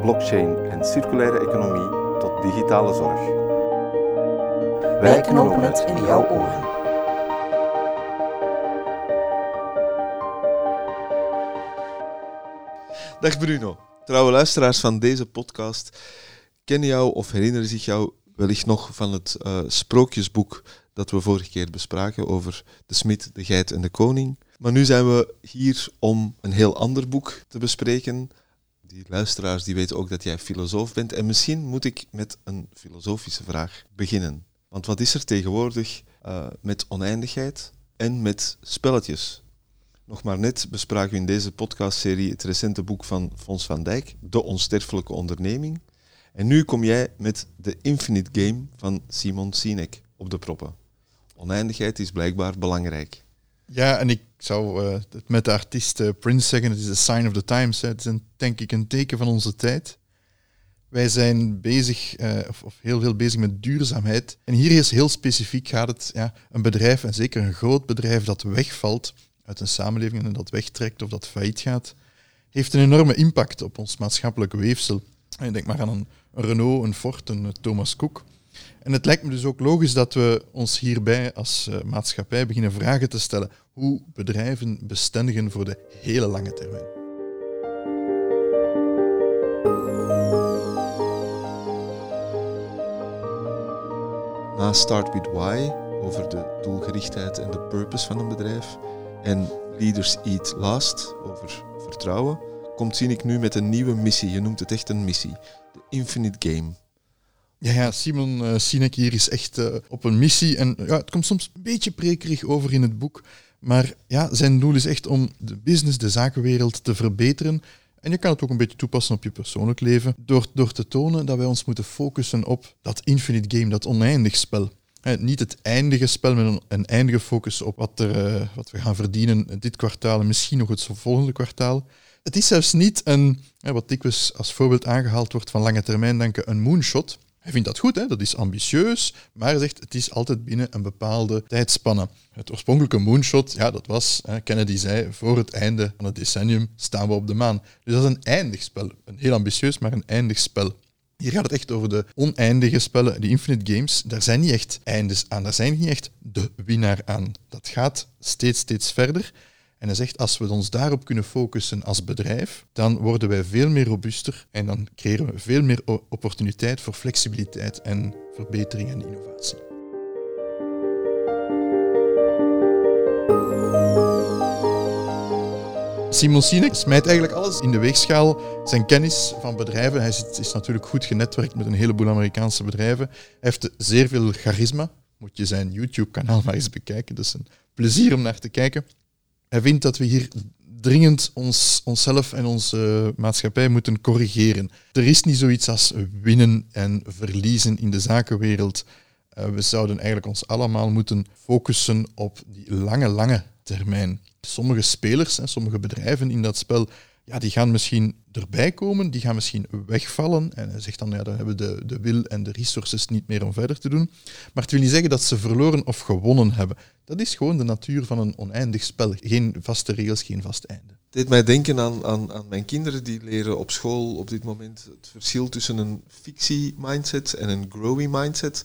blockchain en circulaire economie tot digitale zorg. Wij knopen het in jouw oren. Dag Bruno. Trouwe luisteraars van deze podcast kennen jou of herinneren zich jou wellicht nog van het eh, sprookjesboek dat we vorige keer bespraken over de smid, de geit en de koning. Maar nu zijn we hier om een heel ander boek te bespreken. Die luisteraars die weten ook dat jij filosoof bent. En misschien moet ik met een filosofische vraag beginnen. Want wat is er tegenwoordig uh, met oneindigheid en met spelletjes? Nog maar net bespraken we in deze podcastserie het recente boek van Fons van Dijk, De Onsterfelijke Onderneming. En nu kom jij met de Infinite Game van Simon Sinek op de proppen. Oneindigheid is blijkbaar belangrijk. Ja, en ik zou uh, het met de artiest uh, Prince zeggen, het is een sign of the times. Het is denk ik een teken van onze tijd. Wij zijn bezig, uh, of, of, heel veel bezig met duurzaamheid. En hier is heel specifiek gaat het, ja, een bedrijf, en zeker een groot bedrijf dat wegvalt uit een samenleving en dat wegtrekt of dat failliet gaat, heeft een enorme impact op ons maatschappelijke weefsel. En denk maar aan een, Renault, een Ford, een Thomas Cook. En het lijkt me dus ook logisch dat we ons hierbij als maatschappij beginnen vragen te stellen hoe bedrijven bestendigen voor de hele lange termijn. Na Start with Why over de doelgerichtheid en de purpose van een bedrijf en Leaders Eat Last over vertrouwen, komt Sinek nu met een nieuwe missie. Je noemt het echt een missie. De Infinite Game. Ja, ja Simon uh, Sinek hier is echt uh, op een missie. En ja, het komt soms een beetje prekerig over in het boek. Maar ja, zijn doel is echt om de business, de zakenwereld te verbeteren. En je kan het ook een beetje toepassen op je persoonlijk leven. Door, door te tonen dat wij ons moeten focussen op dat infinite game, dat oneindig spel. Niet het eindige spel met een, eindige focus op wat, er, uh, wat we gaan verdienen dit kwartaal en misschien nog het volgende kwartaal. Het is zelfs niet een, wat dikwijls als voorbeeld aangehaald wordt van lange termijn denken, een moonshot. Hij vindt dat goed, hè? dat is ambitieus, maar hij zegt het is altijd binnen een bepaalde tijdspanne. Het oorspronkelijke moonshot, ja, dat was, hè, Kennedy zei, voor het einde van het decennium staan we op de maan. Dus dat is een eindig spel. Een heel ambitieus, maar een eindig spel. Hier gaat het echt over de oneindige spellen, die Infinite Games. Daar zijn niet echt eindes aan, daar zijn niet echt de winnaar aan. Dat gaat steeds, steeds verder. En hij zegt, als we ons daarop kunnen focussen als bedrijf, dan worden wij veel meer robuuster en dan creëren we veel meer opportuniteit voor flexibiliteit en verbetering en innovatie. Simon Sinek smijt eigenlijk alles in de weegschaal. Zijn kennis van bedrijven, hij is, natuurlijk goed genetwerkt met een heleboel Amerikaanse bedrijven. Hij heeft zeer veel charisma. Moet je zijn YouTube-kanaal maar eens bekijken. Dat is een plezier om naar te kijken. Hij vindt dat we hier dringend ons, onszelf en onze maatschappij moeten corrigeren. Er is niet zoiets als winnen en verliezen in de zakenwereld. Uh, we zouden eigenlijk ons allemaal moeten focussen op die lange, lange termijn. Sommige spelers en sommige bedrijven in dat spel ja, die gaan misschien erbij komen, die gaan misschien wegvallen. En hij zegt dan, ja, dan hebben we de, de wil en de resources niet meer om verder te doen. Maar het wil niet zeggen dat ze verloren of gewonnen hebben. Dat is gewoon de natuur van een oneindig spel. Geen vaste regels, geen vast einde. Het deed mij denken aan, aan, aan mijn kinderen die leren op school op dit moment het verschil tussen een fictie-mindset en een growing mindset.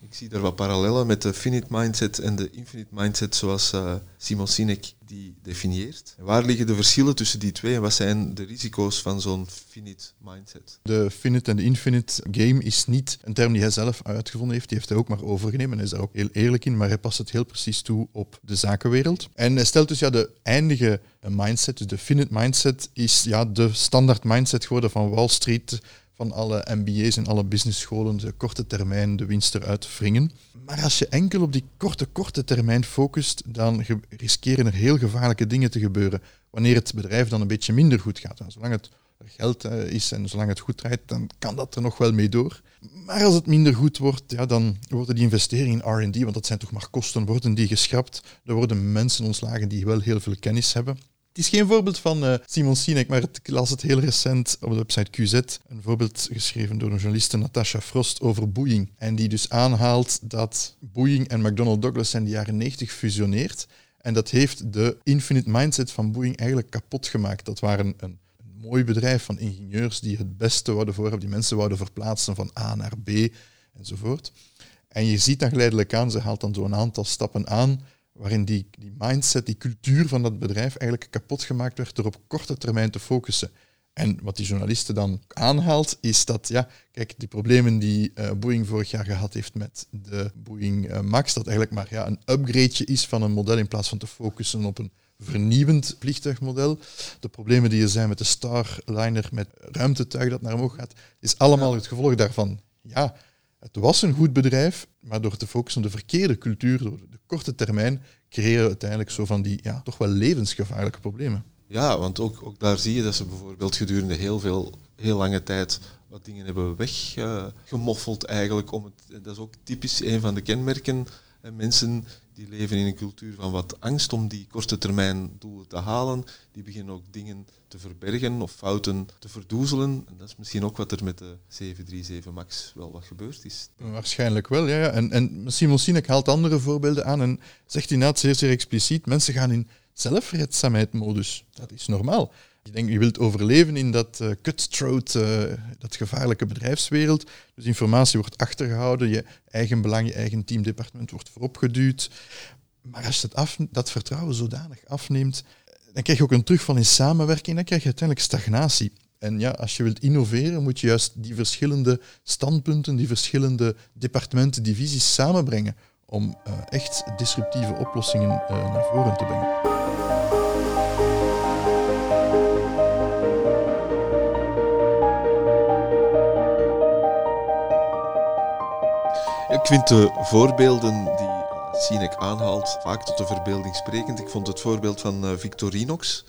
Ik zie daar wat parallellen met de finite mindset en de infinite mindset zoals uh, Simon Sinek die definieert. Waar liggen de verschillen tussen die twee en wat zijn de risico's van zo'n finite mindset? De finite en de infinite game is niet een term die hij zelf uitgevonden heeft, die heeft hij ook maar overgenomen en hij is daar ook heel eerlijk in, maar hij past het heel precies toe op de zakenwereld. En hij stelt dus ja de eindige mindset, dus de finite mindset, is ja de standaard mindset geworden van Wall Street van alle MBA's en alle businessscholen de korte termijn de winst eruit wringen. Maar als je enkel op die korte, korte termijn focust, dan riskeren er heel gevaarlijke dingen te gebeuren wanneer het bedrijf dan een beetje minder goed gaat. zolang het geld eh, is en zolang het goed draait, dan kan dat er nog wel mee door. Maar als het minder goed wordt, ja, dan worden die investeringen in R&D, want dat zijn toch maar kosten, worden die geschrapt. Er worden mensen ontslagen die wel heel veel kennis hebben. Het is geen voorbeeld van uh, Simon Sinek, maar ik las het heel recent op de website QZ. Een voorbeeld geschreven door een journaliste Natasha Frost over Boeing. En die dus aanhaalt dat Boeing en McDonnell Douglas in de jaren 90 fusioneert. En dat heeft de infinite mindset van Boeing eigenlijk kapot gemaakt. Dat waren een, een mooi bedrijf van ingenieurs die het beste wouden voor hebben, die mensen wouden verplaatsen van A naar B enzovoort. En je ziet dan geleidelijk aan, ze haalt dan zo'n aantal stappen aan waarin die, die mindset, die cultuur van dat bedrijf eigenlijk kapot gemaakt werd door op korte termijn te focussen. En wat die journalisten dan aanhaalt, is dat, ja, kijk, die problemen die uh, Boeing vorig jaar gehad heeft met de Boeing uh, Max, dat eigenlijk maar ja, een upgradeje is van een model in plaats van te focussen op een vernieuwend vliegtuigmodel. De problemen die er zijn met de Starliner, met ruimtetuig dat naar omhoog gaat, is allemaal het gevolg daarvan. Ja, het was een goed bedrijf, maar door te focussen op de verkeerde cultuur, door de korte termijn, creëren we uiteindelijk zo van die ja, toch wel levensgevaarlijke problemen. Ja, want ook, ook daar zie je dat ze bijvoorbeeld gedurende heel veel, heel lange tijd wat dingen hebben weggemoffeld eigenlijk. Om het, dat is ook typisch een van de kenmerken. Mensen die leven in een cultuur van wat angst om die korte termijn doelen te halen. Die beginnen ook dingen te verbergen of fouten te verdoezelen. En dat is misschien ook wat er met de 737 MAX wel wat gebeurd is. Waarschijnlijk wel, ja. ja. En, en Simon Sinek haalt andere voorbeelden aan en zegt inderdaad zeer, zeer expliciet, mensen gaan in zelfredzaamheid-modus. Dat is normaal. Je denkt, je wilt overleven in dat uh, cutthroat, uh, dat gevaarlijke bedrijfswereld. Dus informatie wordt achtergehouden, je eigen belang, je eigen teamdepartement wordt vooropgeduwd. Maar als dat, af, dat vertrouwen zodanig afneemt, dan krijg je ook een terugval in samenwerking, dan krijg je uiteindelijk stagnatie. En ja, als je wilt innoveren, moet je juist die verschillende standpunten, die verschillende departementen, divisies samenbrengen om uh, echt disruptieve oplossingen naar voren te brengen. Ik vind de voorbeelden Sinek aanhaalt vaak tot de verbeelding sprekend. Ik vond het voorbeeld van uh, Victorinox,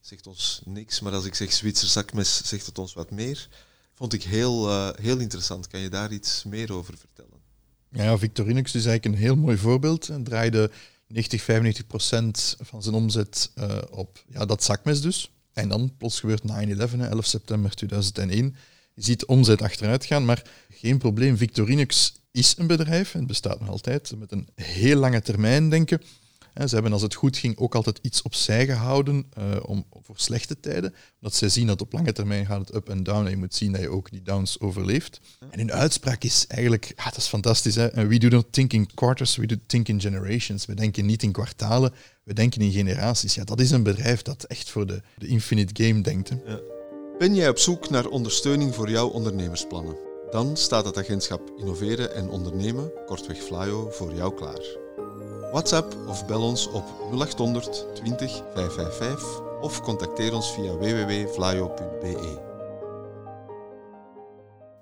zegt ons niks, maar als ik zeg Zwitser zakmes, zegt het ons wat meer. Vond ik heel, uh, heel interessant. Kan je daar iets meer over vertellen? Ja, Victorinox is eigenlijk een heel mooi voorbeeld. Het draaide 90, 95 procent van zijn omzet uh, op ja, dat zakmes dus. En dan plots gebeurt 9-11, 11 september 2001. Je ziet de omzet achteruit gaan, maar geen probleem. Victorinox is een bedrijf, en bestaat nog altijd, met een heel lange termijn denken. Ze hebben als het goed ging ook altijd iets opzij gehouden uh, om, voor slechte tijden. Omdat zij zien dat op lange termijn gaat het up en down en je moet zien dat je ook die downs overleeft. En hun uitspraak is eigenlijk, ja, dat is fantastisch. Hè? We do not think in quarters, we do think in generations. We denken niet in kwartalen, we denken in generaties. Ja, dat is een bedrijf dat echt voor de, de infinite game denkt. Hè? Ben jij op zoek naar ondersteuning voor jouw ondernemersplannen? Dan staat het agentschap Innoveren en Ondernemen, kortweg Flyo, voor jou klaar. WhatsApp of bel ons op 0800 20 555 of contacteer ons via www.flyo.be.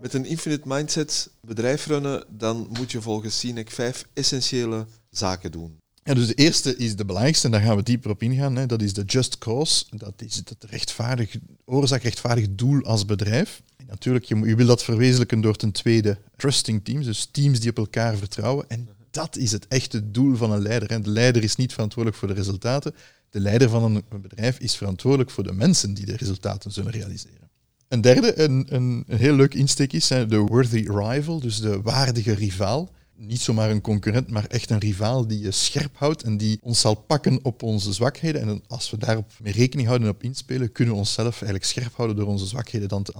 Met een infinite mindset bedrijf runnen, dan moet je volgens Sinek vijf essentiële zaken doen. Ja, dus de eerste is de belangrijkste, en daar gaan we dieper op ingaan. Hè. Dat is de just cause. Dat is het rechtvaardig, oorzaak rechtvaardig doel als bedrijf. Natuurlijk, je, je wil dat verwezenlijken door ten tweede trusting teams, dus teams die op elkaar vertrouwen. En dat is het echte doel van een leider. En de leider is niet verantwoordelijk voor de resultaten. De leider van een bedrijf is verantwoordelijk voor de mensen die de resultaten zullen realiseren. Een derde, een, een, een heel leuk insteek is de worthy rival, dus de waardige rivaal niet zomaar een concurrent, maar echt een rivaal die je scherp houdt en die ons zal pakken op onze zwakheden. En als we daarop mee rekening houden en op inspelen, kunnen we onszelf eigenlijk scherp houden door onze zwakheden dan te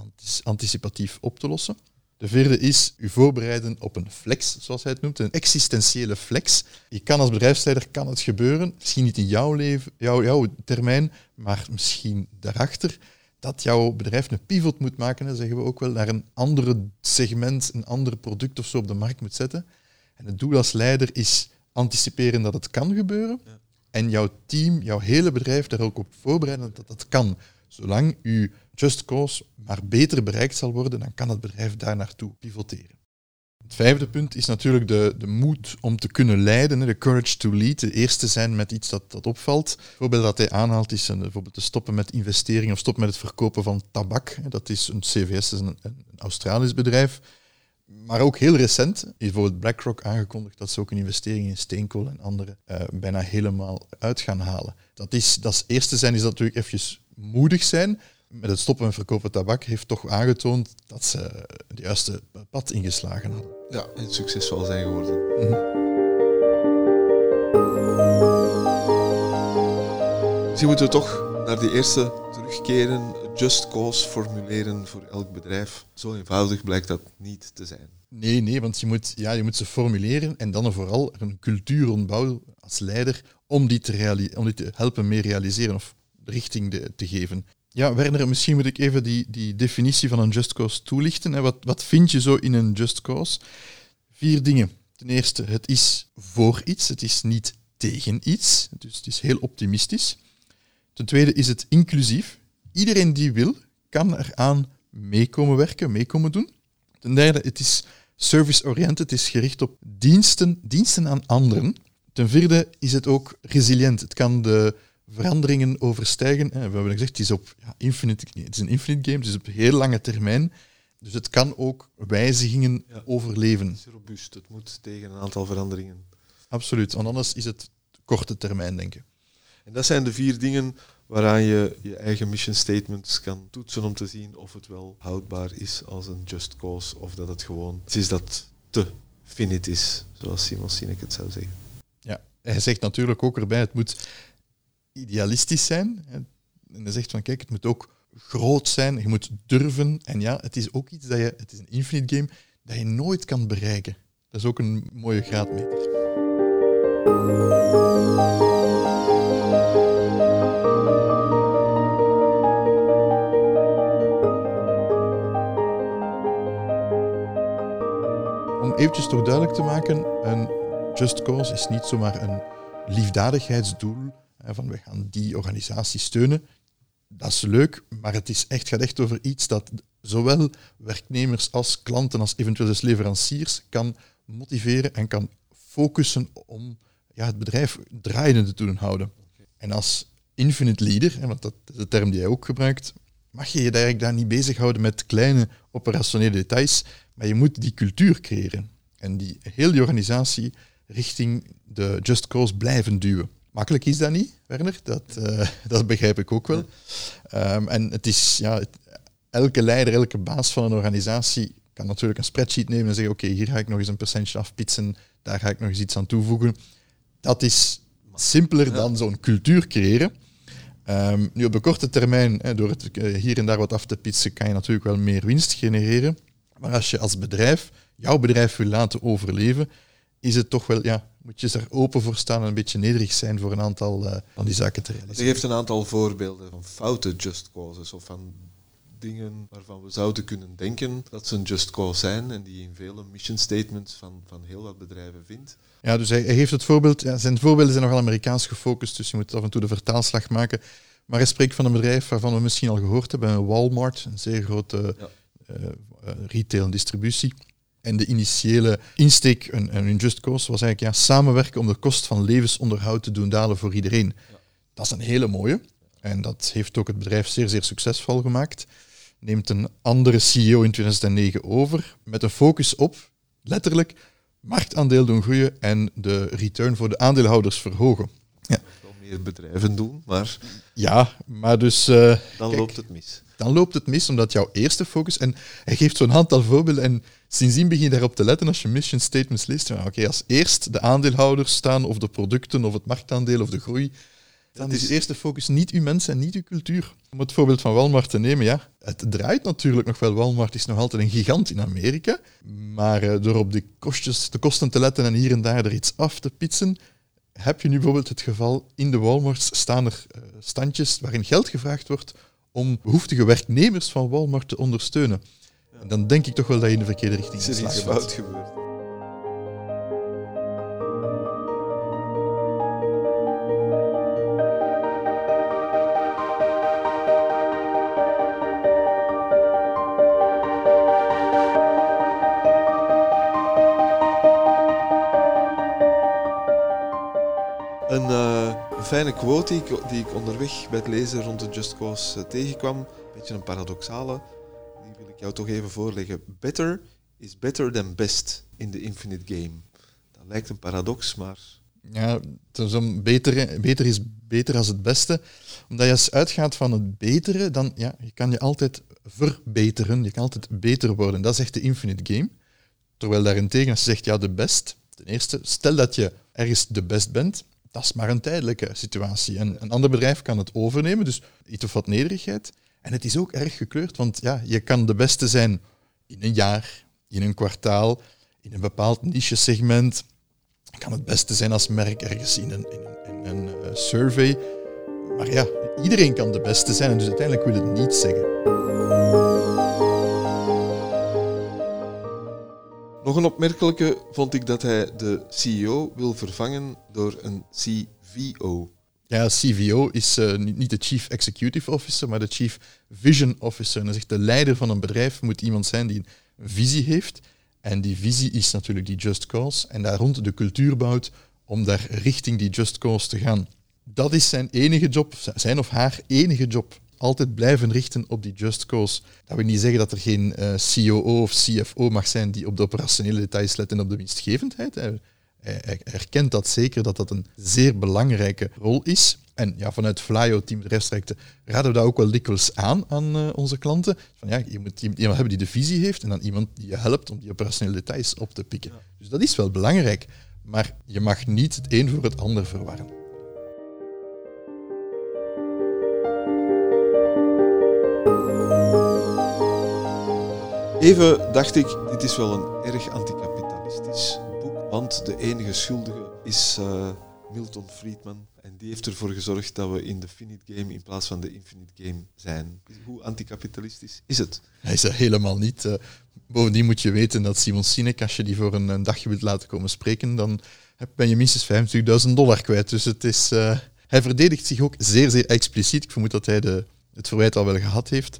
anticipatief op te lossen. De vierde is u voorbereiden op een flex, zoals hij het noemt, een existentiële flex. Je kan als bedrijfsleider kan het gebeuren, misschien niet in jouw leven, jouw, jouw termijn, maar misschien daarachter, dat jouw bedrijf een pivot moet maken, dan zeggen we ook wel, naar een ander segment, een ander product of zo op de markt moet zetten. En het doel als leider is anticiperen dat het kan gebeuren. Ja. En jouw team, jouw hele bedrijf daar ook op voorbereiden dat dat kan. Zolang uw just cause maar beter bereikt zal worden, dan kan het bedrijf daar naartoe pivoteren. Het vijfde punt is natuurlijk de, de moed om te kunnen leiden, de courage to lead, de eerste zijn met iets dat, dat opvalt. Bijvoorbeeld dat hij aanhaalt is een, bijvoorbeeld te stoppen met investeringen of stoppen met het verkopen van tabak. Dat is een CVS, dat is een, een Australisch bedrijf. Maar ook heel recent is bijvoorbeeld BlackRock aangekondigd dat ze ook een investering in steenkool en andere uh, bijna helemaal uit gaan halen. Dat is, dat is eerste zijn is dat natuurlijk even moedig zijn, met het stoppen en verkopen tabak heeft toch aangetoond dat ze het juiste pad ingeslagen hadden. Ja, en succesvol zijn geworden. Mhm. Misschien moeten we toch naar die eerste terugkeren. Just cause formuleren voor elk bedrijf. Zo eenvoudig blijkt dat niet te zijn. Nee, nee, want je moet, ja, je moet ze formuleren en dan vooral een cultuur ontbouwen als leider om die te, om die te helpen mee realiseren of richting te geven. Ja, Werner, misschien moet ik even die, die definitie van een just cause toelichten. Wat, wat vind je zo in een just cause? Vier dingen. Ten eerste, het is voor iets, het is niet tegen iets, dus het is heel optimistisch. Ten tweede is het inclusief. Iedereen die wil, kan eraan meekomen werken, meekomen doen. Ten derde, het is service-oriented, het is gericht op diensten, diensten aan anderen. Ten vierde is het ook resilient. Het kan de veranderingen overstijgen. We hebben gezegd, het is, op, ja, infinite, het is een infinite game, is op heel lange termijn. Dus het kan ook wijzigingen overleven. Het is robuust, het moet tegen een aantal veranderingen. Absoluut, want anders is het korte termijn denken. En dat zijn de vier dingen waaraan je je eigen mission statements kan toetsen om te zien of het wel houdbaar is als een just cause of dat het gewoon het is dat te finite is, zoals Simon Sinek het zou zeggen. Ja, hij zegt natuurlijk ook erbij, het moet idealistisch zijn. En hij zegt van kijk, het moet ook groot zijn, je moet durven. En ja, het is ook iets dat je, het is een infinite game, dat je nooit kan bereiken. Dat is ook een mooie graadmeter. Om eventjes toch duidelijk te maken, een Just Cause is niet zomaar een liefdadigheidsdoel van we gaan die organisatie steunen. Dat is leuk, maar het is echt, gaat echt over iets dat zowel werknemers als klanten als eventueel dus leveranciers kan motiveren en kan focussen om ja, het bedrijf draaiende te doen houden. En als infinite leader, want dat is de term die hij ook gebruikt, mag je je eigenlijk daar niet bezighouden met kleine operationele details, maar je moet die cultuur creëren en die heel die organisatie richting de just cause blijven duwen. Makkelijk is dat niet, Werner, dat, uh, dat begrijp ik ook wel. Um, en het is, ja, elke leider, elke baas van een organisatie kan natuurlijk een spreadsheet nemen en zeggen, oké, hier ga ik nog eens een percentage afpitsen, daar ga ik nog eens iets aan toevoegen. Dat is simpeler dan zo'n cultuur creëren. Um, nu op de korte termijn, hè, door het uh, hier en daar wat af te pitsen, kan je natuurlijk wel meer winst genereren. Maar als je als bedrijf jouw bedrijf wil laten overleven, is het toch wel, ja, moet je er open voor staan en een beetje nederig zijn voor een aantal uh, van die zaken te realiseren. Je geeft een aantal voorbeelden van foute just causes of van dingen waarvan we zouden kunnen denken dat ze een just cause zijn en die je in vele mission statements van, van heel wat bedrijven vindt. Ja, dus hij, hij geeft het voorbeeld, ja, zijn voorbeelden zijn nogal Amerikaans gefocust, dus je moet af en toe de vertaalslag maken. Maar hij spreekt van een bedrijf waarvan we misschien al gehoord hebben, Walmart, een zeer grote ja. uh, retail en distributie. En de initiële insteek, een, een just cause, was eigenlijk ja, samenwerken om de kost van levensonderhoud te doen dalen voor iedereen. Dat is een hele mooie. En dat heeft ook het bedrijf zeer, zeer succesvol gemaakt. Neemt een andere CEO in 2009 over met een focus op, letterlijk, marktaandeel doen groeien en de return voor de aandeelhouders verhogen. Ja. Wel meer bedrijven doen, maar... Ja, maar dus... Uh, dan loopt het mis. Dan loopt het mis, omdat jouw eerste focus... En hij geeft zo'n aantal voorbeelden en Sindsdien begin je daarop te letten als je mission statements leest. Oké, als eerst de aandeelhouders staan, of de producten, of het marktaandeel, of de groei. Dan is de eerste focus niet uw mensen en niet uw cultuur. Om het voorbeeld van Walmart te nemen, ja, het draait natuurlijk nog wel. Walmart is nog altijd een gigant in Amerika. Maar uh, door op de, kostjes, de kosten te letten en hier en daar er iets af te pitsen, heb je nu bijvoorbeeld het geval, in de Walmarts staan er uh, standjes waarin geld gevraagd wordt om behoeftige werknemers van Walmart te ondersteunen dan denk ik toch wel dat je in de verkeerde richting is. Er is iets fout gebeurd. Fijne quote die ik, onderweg bij het lezen rond de Just Cause uh, tegenkwam. Een beetje een paradoxale. Die wil ik jou toch even voorleggen. Better is better than best in the infinite game. Dat lijkt een paradox, maar... Ja, zo'n beter, beter is beter als het beste. Omdat je als uitgaat van het betere, dan ja, je kan je altijd verbeteren. Je kan altijd beter worden. Dat is echt de infinite game. Terwijl daarentegen, als je zegt ja, de best, ten eerste, stel dat je ergens de best bent, dat is maar een tijdelijke situatie. En een ander bedrijf kan het overnemen, dus iets of wat nederigheid. En het is ook erg gekleurd, want ja, je kan de beste zijn in een jaar, in een kwartaal, in een bepaald niche-segment. kan het beste zijn als merk ergens in een, in in een uh, survey. Maar ja, iedereen kan de beste zijn, dus uiteindelijk wil het niet zeggen. Nog een opmerkelijke vond ik dat hij de CEO wil vervangen door een CVO. Ja, CVO is uh, niet de Chief Executive Officer, maar de Chief Vision Officer. En dat zegt de leider van een bedrijf moet iemand zijn die een visie heeft. En die visie is natuurlijk die Just Cause. En daar rond de cultuur bouwt om daar richting die Just Cause te gaan. Dat is zijn enige job, zijn of haar enige job altijd blijven richten op die just cause. Dat wil niet zeggen dat er geen uh, eh, COO of CFO mag zijn die op de operationele details let en op de winstgevendheid. Hij, hij, erkent dat zeker, dat dat een zeer belangrijke rol is. En ja, vanuit Flyo, team bedrijfsrechten, raden we dat ook wel dikwijls aan aan uh, onze klanten. Van, ja, je moet iemand hebben die de visie heeft en dan iemand die je helpt om die operationele details op te pikken. Dus dat is wel belangrijk. Maar je mag niet het een voor het ander verwarren. Even dacht ik, dit is wel een erg anticapitalistisch boek, want de enige schuldige is uh, Milton Friedman. En die heeft ervoor gezorgd dat we in de finite game in plaats van de infinite game zijn. Hoe anticapitalistisch is het? Hij is er helemaal niet. Uh, bovendien moet je weten dat Simon Sinek, als je die voor een, dagje wilt laten komen spreken, dan ben je minstens 25.000 dollar kwijt. Dus het is, uh, hij verdedigt zich ook zeer, zeer expliciet. Ik vermoed dat hij de het verwijt al wel gehad heeft.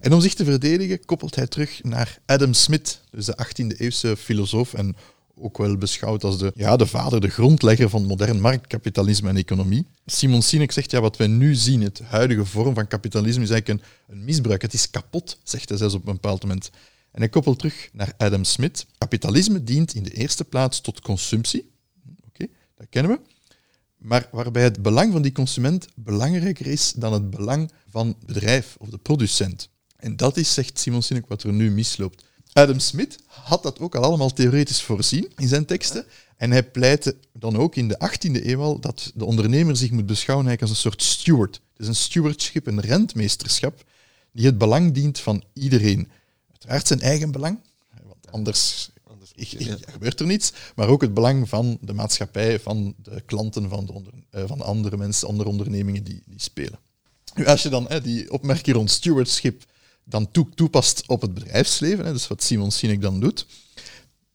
En om zich te verdedigen koppelt hij terug naar Adam Smith, dus de 18e-eeuwse filosoof en ook wel beschouwd als de, ja, de vader, de grondlegger van modern marktkapitalisme en economie. Simon Sinek zegt, ja, wat wij nu zien, het huidige vorm van kapitalisme, is eigenlijk een, een misbruik. Het is kapot, zegt hij zelfs op een bepaald moment. En hij koppelt terug naar Adam Smith. Kapitalisme dient in de eerste plaats tot consumptie. Oké, dat kennen we maar waarbij het belang van die consument belangrijker is dan het belang van het bedrijf of de producent. En dat is, zegt Simon Sinek, wat er nu misloopt. Adam Smith had dat ook al allemaal theoretisch voorzien in zijn teksten. En hij pleitte dan ook in de 18e eeuw al dat de ondernemer zich moet beschouwen als een soort steward. Het is een stewardship, een rentmeesterschap, die het belang dient van iedereen. Uiteraard zijn eigen belang, want anders. gebeurt er niets, maar ook het belang van de maatschappij, van de klanten, van, de onder, uh, van andere mensen, andere ondernemingen die, die spelen. Nu, als je dan die opmerking rond stewardship dan toepast op het bedrijfsleven, hè, dus wat Simon Sinek dan doet,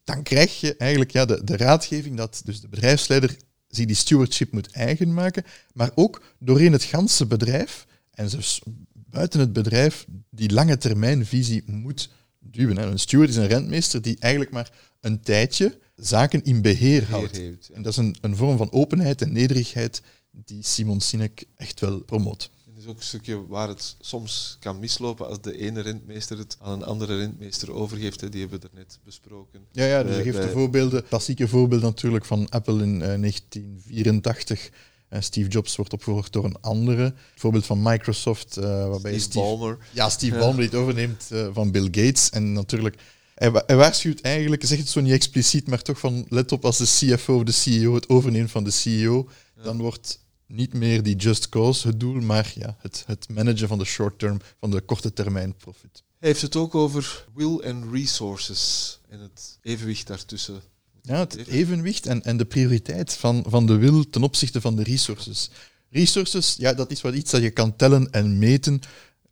dan krijg je eigenlijk ja, de, de raadgeving dat dus de bedrijfsleider zich die stewardship moet eigen maken, maar ook doorheen het ganse bedrijf en zelfs buiten het bedrijf die lange termijn visie moet duwen. Een steward is een rentmeester die eigenlijk maar een tijdje zaken in beheer houdt. En dat is een, een vorm van openheid en nederigheid die Simon Sinek echt wel promoot. Het is ook een stukje waar het soms kan mislopen als de ene rentmeester het aan een andere rentmeester overgeeft. Die hebben we er net besproken. Ja, ja dus je geeft de voorbeelden. Klassieke voorbeeld natuurlijk van Apple in 1984. Uh, Steve Jobs wordt opgevolgd door een andere. Het voorbeeld van Microsoft, uh, waarbij Steve, Steve Ballmer. Ja, Steve. Ballmer die het overneemt uh, van Bill Gates. En natuurlijk hij, waarschuwt eigenlijk, zegt het zo niet expliciet, maar toch van let op als de CFO of de CEO het overneemt van de CEO, dan wordt niet meer die just cause het doel, maar ja, het, het managen van de short term, van de korte termijn profit. Hij heeft het ook over will and resources en het evenwicht daartussen. Ja, het evenwicht en, en de prioriteit van, van de wil ten opzichte van de resources. Resources, ja, dat is wat iets dat je kan tellen en meten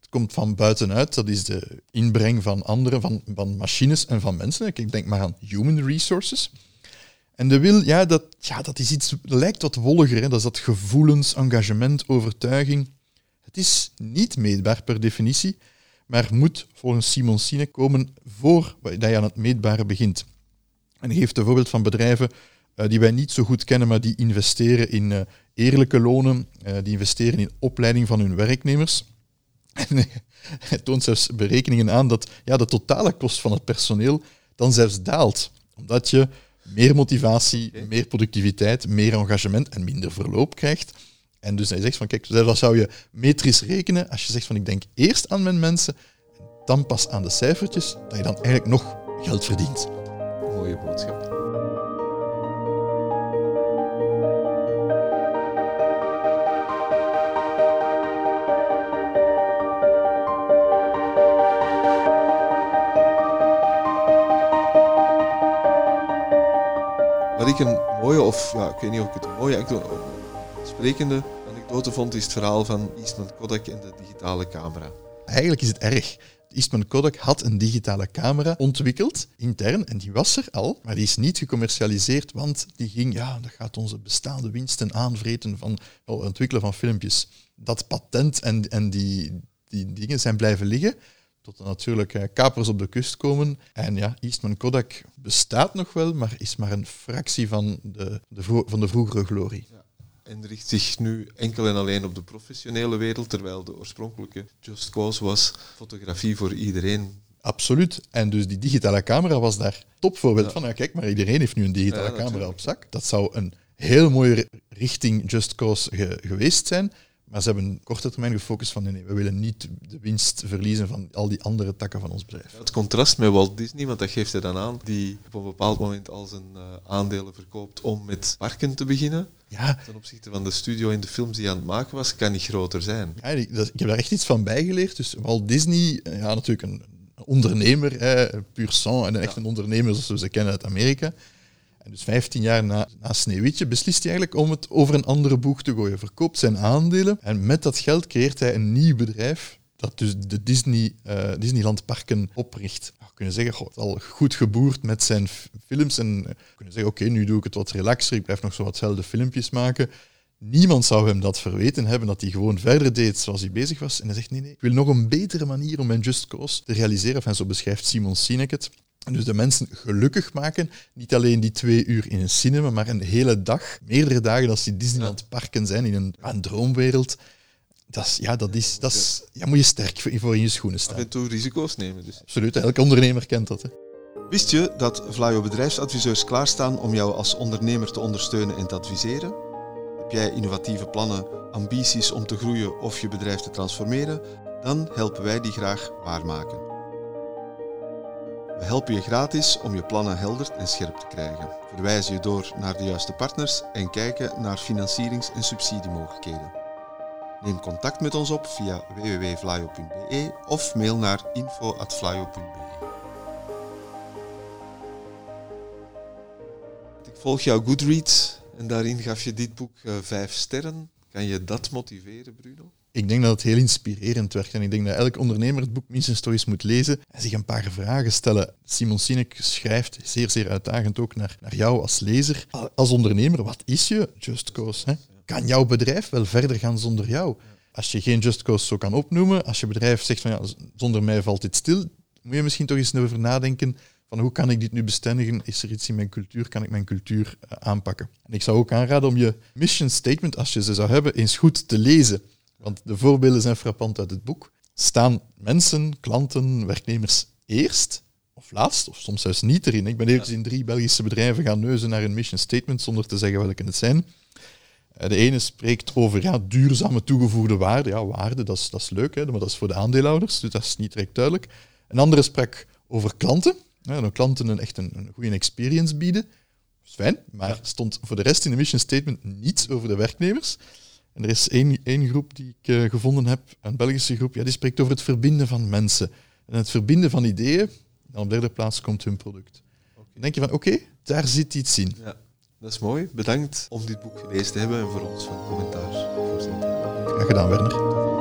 komt van buitenuit. Dat is de inbreng van anderen, van, van machines en van mensen. Ik denk maar aan human resources. En de wil, ja, dat, ja, dat is iets, lijkt wat wolliger. Hè. Dat is dat gevoelens, engagement, overtuiging. Het is niet meetbaar per definitie, maar moet volgens Simon Sinek komen voor dat je aan het meetbare begint. En hij geeft een voorbeeld van bedrijven eh, die wij niet zo goed kennen, maar die investeren in eh, eerlijke lonen, eh, die investeren in opleiding van hun werknemers. En hij toont zelfs berekeningen aan dat ja, de totale kost van het personeel dan zelfs daalt. Omdat je meer motivatie, meer productiviteit, meer engagement en minder verloop krijgt. En dus hij zegt van, kijk, dat zou je metrisch rekenen als je zegt van, ik denk eerst aan mijn mensen, en dan pas aan de cijfertjes, dat je dan eigenlijk nog geld verdient. Mooie boodschap. Wat ik een mooie, of ja, ik weet niet of ik het een mooie, anekdote- sprekende anekdote vond, is het verhaal van Eastman Kodak en de digitale camera. Eigenlijk is het erg. Eastman Kodak had een digitale camera ontwikkeld, intern, en die was er al, maar die is niet gecommercialiseerd, want die ging, ja, dat gaat onze bestaande winsten aanvreten van het ontwikkelen van filmpjes. Dat patent en, en die, die dingen zijn blijven liggen, tot er natuurlijk eh, kapers op de kust komen. En ja, Eastman Kodak bestaat nog wel, maar is maar een fractie van de, de, van de vroegere glorie. En richt zich nu enkel en alleen op de professionele wereld, terwijl de oorspronkelijke Just Cause was fotografie voor iedereen. Absoluut. En dus die digitale camera was daar topvoorbeeld Ja. van. Ja, kijk, maar iedereen heeft nu een digitale Ja, camera natuurlijk. op zak. Dat zou een heel mooie ri- richting Just Cause ge- geweest zijn. Maar ze hebben korte termijn gefocust van nee, nee, we willen niet de winst verliezen van al die andere takken van ons bedrijf. Het contrast met Walt Disney, want dat geeft hij dan aan, die op een bepaald moment al zijn eh, aandelen verkoopt om met parken te beginnen. Ja, Ten opzichte van de studio in de films die hij aan het maken was, kan niet groter zijn. ja ik, heb daar echt iets van bijgeleerd. Dus Walt Disney, eh, ja, natuurlijk een een ondernemer, hè, pur sang, en echt een ondernemer zoals we ze kennen uit Amerika. En dus 15 jaar na, na Sneeuwwitje beslist hij eigenlijk om het over een andere boeg te gooien. Verkoopt zijn aandelen en met dat geld creëert hij een nieuw bedrijf dat dus de Disney, eh, Disneyland parken opricht. We kunnen zeggen, goh, het is al goed geboerd met zijn films en we kunnen zeggen, oké, nu doe ik het wat relaxer, ik blijf nog zo watzelfde filmpjes maken. Niemand zou hem dat verweten hebben, dat hij gewoon verder deed zoals hij bezig was. En hij zegt, nee, nee, ik wil nog een betere manier om mijn Just Cause te realiseren. Enfin, zo beschrijft Simon Sinek het. En dus de mensen gelukkig maken, niet alleen die twee uur in een cinema, maar een hele dag, meerdere dagen als die Disneyland parken zijn in een, een droomwereld. Dat is, ja, dat is, dat is, ja, moet je sterk voor in je schoenen Af staan. en toe risico's nemen dus. Absoluut, elke ondernemer kent dat. Hè. Wist je dat Vlaio bedrijfsadviseurs klaarstaan om jou als ondernemer te ondersteunen en te adviseren? Heb jij innovatieve plannen, ambities om te groeien of je bedrijf te transformeren? Dan helpen wij die graag waarmaken. We helpen je gratis om je plannen helder en scherp te krijgen, verwijzen je door naar de juiste partners en kijken naar financierings- en subsidiemogelijkheden. Neem contact met ons op via www.vlaio.be of mail naar info.vlaio.be. Ik volg jouw Goodreads en daarin gaf je dit boek eh, vijf sterren. Kan je dat motiveren, Bruno? Ik denk dat het heel inspirerend werkt. En ik denk dat elk ondernemer het boek minstens toch moet lezen en zich een paar vragen stellen. Simon Sinek schrijft, zeer, zeer uitdagend ook naar, naar jou als lezer. Als ondernemer, wat is je Just Cause? Hè? Kan jouw bedrijf wel verder gaan zonder jou? Als je geen Just Cause zo kan opnoemen, als je bedrijf zegt van ja, zonder mij valt dit stil, moet je misschien toch eens over nadenken van hoe kan ik dit nu bestendigen? Is er iets in mijn cultuur? Kan ik mijn cultuur eh, aanpakken? En ik zou ook aanraden om je mission statement, als je ze zou hebben, eens goed te lezen. Want de voorbeelden zijn frappant uit het boek. Staan mensen, klanten, werknemers eerst of laatst, of soms zelfs niet erin? Ik ben eventjes in drie Belgische bedrijven gaan neuzen naar een mission statement zonder te zeggen welke het zijn. Eh, De ene spreekt over ja, duurzame toegevoegde waarde. Ja, waarde, dat is, dat is leuk, hè, maar dat is voor de aandeelhouders, dus dat is niet direct duidelijk. Een andere sprak over klanten. Ja, dat klanten een, echt een, een goede experience bieden. Dat is fijn, maar stond voor de rest in de mission statement niets over de werknemers. En er is één, één groep die ik eh, gevonden heb, een Belgische groep, ja, die spreekt over het verbinden van mensen. En het verbinden van ideeën. En op derde plaats komt hun product. Dan denk je van, oké, daar zit iets in. Ja, dat is mooi. Bedankt om dit boek gelezen te hebben en voor ons van commentaar voor zijn. Graag gedaan, Werner.